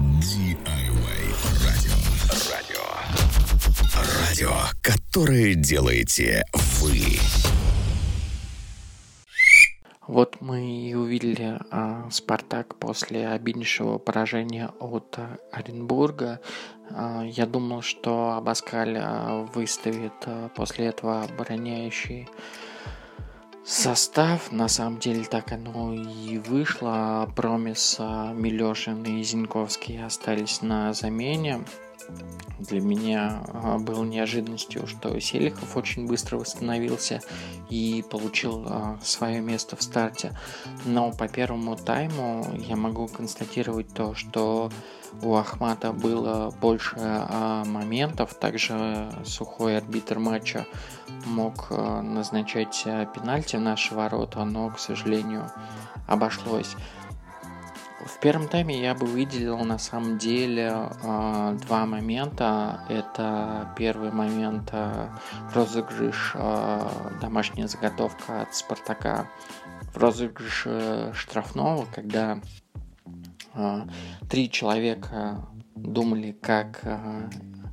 DIY радио. Радио. Радио, которое делаете вы. Вот мы и увидели а, Спартак после обиднейшего поражения от а, Оренбурга. А, я думал, что Абаскаль а, выставит а, после этого обороняющий состав. На самом деле так оно и вышло. Промис, а, Милешин и Зинковский остались на замене для меня а, было неожиданностью, что Селихов очень быстро восстановился и получил а, свое место в старте. Но по первому тайму я могу констатировать то, что у Ахмата было больше а, моментов. Также сухой арбитр матча мог назначать пенальти в наши ворота, но, к сожалению, обошлось. В первом тайме я бы выделил на самом деле э, два момента. Это первый момент э, розыгрыш э, домашняя заготовка от Спартака в розыгрыш штрафного, когда э, три человека думали, как э,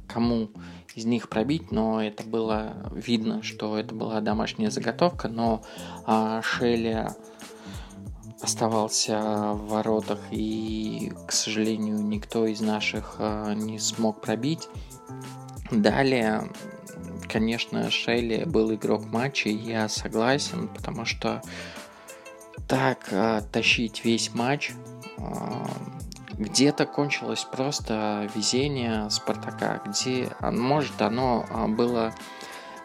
кому из них пробить, но это было видно, что это была домашняя заготовка, но э, Шелли оставался в воротах, и, к сожалению, никто из наших э, не смог пробить. Далее, конечно, Шелли был игрок матча, я согласен, потому что так э, тащить весь матч э, где-то кончилось просто везение Спартака, где, может, оно было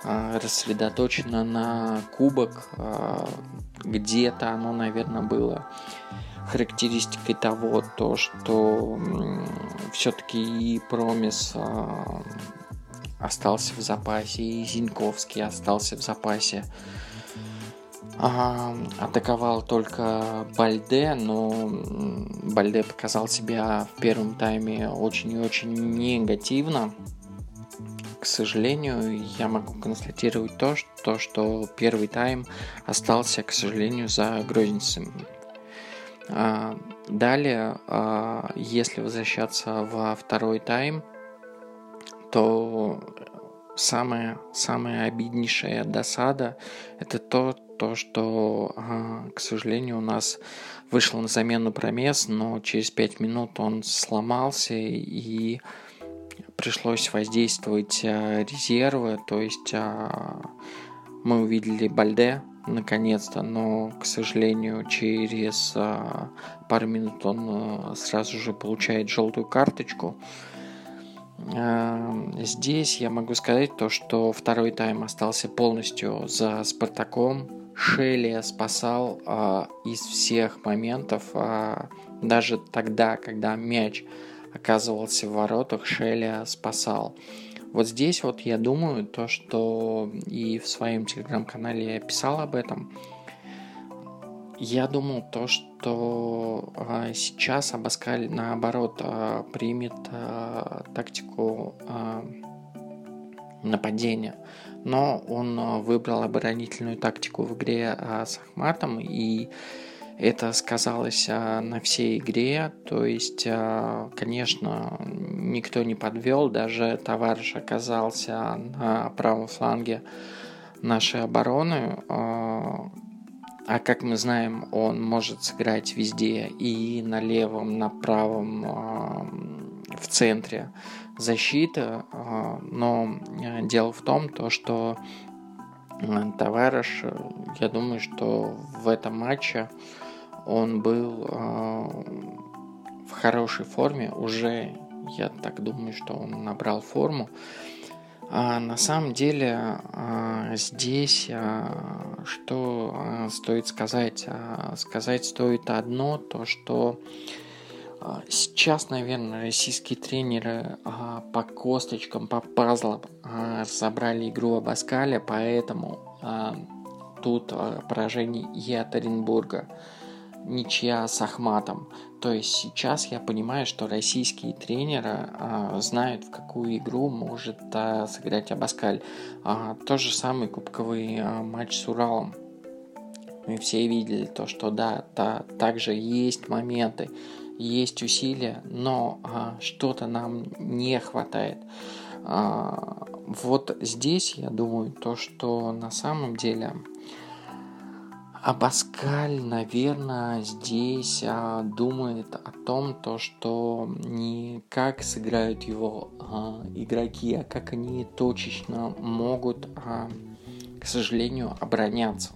рассредоточено на кубок, где-то оно, наверное, было характеристикой того, то, что все-таки и Промис а, остался в запасе, и Зиньковский остался в запасе. А, атаковал только Бальде, но Бальде показал себя в первом тайме очень и очень негативно к сожалению, я могу констатировать то, что, что первый тайм остался, к сожалению, за Грозницем. А, далее, а, если возвращаться во второй тайм, то самая, самая обиднейшая досада это то, то что, а, к сожалению, у нас вышел на замену Промес, но через 5 минут он сломался и пришлось воздействовать э, резервы, то есть а, мы увидели Бальде наконец-то, но, к сожалению, через а, пару минут он э, сразу же получает желтую карточку. Э, здесь я могу сказать то, что второй тайм остался полностью за Спартаком. Шелли спасал а, из всех моментов, даже тогда, когда мяч оказывался в воротах, Шелли спасал. Вот здесь вот я думаю, то, что и в своем телеграм-канале я писал об этом, я думал то, что э, сейчас Абаскаль наоборот э, примет э, тактику нападения, но он выбрал оборонительную тактику в игре с Ахматом и это сказалось а, на всей игре, то есть, а, конечно, никто не подвел, даже товарищ оказался на правом фланге нашей обороны, а, а как мы знаем, он может сыграть везде и на левом, на правом, в центре защиты, но дело в том, то, что товарищ, я думаю, что в этом матче он был э, в хорошей форме, уже я так думаю, что он набрал форму. А на самом деле э, здесь э, что стоит сказать? Сказать стоит одно, то что сейчас, наверное, российские тренеры по косточкам, по пазлам разобрали игру Абаскаля, поэтому тут поражение и от Оренбурга ничья с Ахматом. То есть сейчас я понимаю, что российские тренеры а, знают, в какую игру может а, сыграть Абаскаль. А, то же самый кубковый а, матч с Уралом. Мы все видели то, что да, та, также есть моменты. есть усилия, но а, что-то нам не хватает. А, вот здесь я думаю то, что на самом деле Абаскаль, наверное, здесь а, думает о том, то, что не как сыграют его а, игроки, а как они точечно могут, а, к сожалению, обороняться.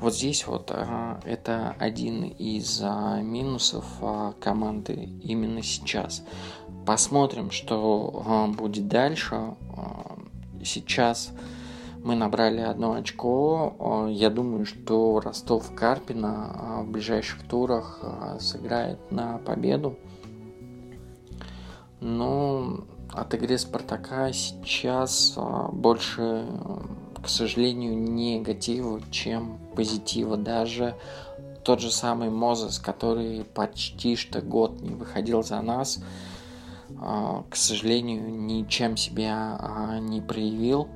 Вот здесь вот а, это один из а, минусов а, команды именно сейчас. Посмотрим, что а, будет дальше. А, сейчас мы набрали одно очко. Я думаю, что Ростов Карпина а, в ближайших турах а, сыграет на победу. Но от игры Спартака сейчас больше, к сожалению, негатива, чем позитива. Даже тот же самый Мозес, который почти что год не выходил за нас, к сожалению, ничем себя не проявил.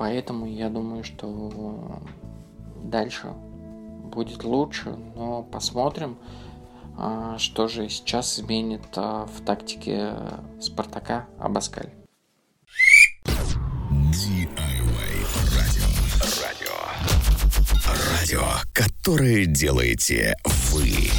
Поэтому я думаю, что дальше будет лучше, но посмотрим, а, что же сейчас изменит а, в тактике Спартака Абаскаль. Радио. Радио. Радио, которое делаете вы.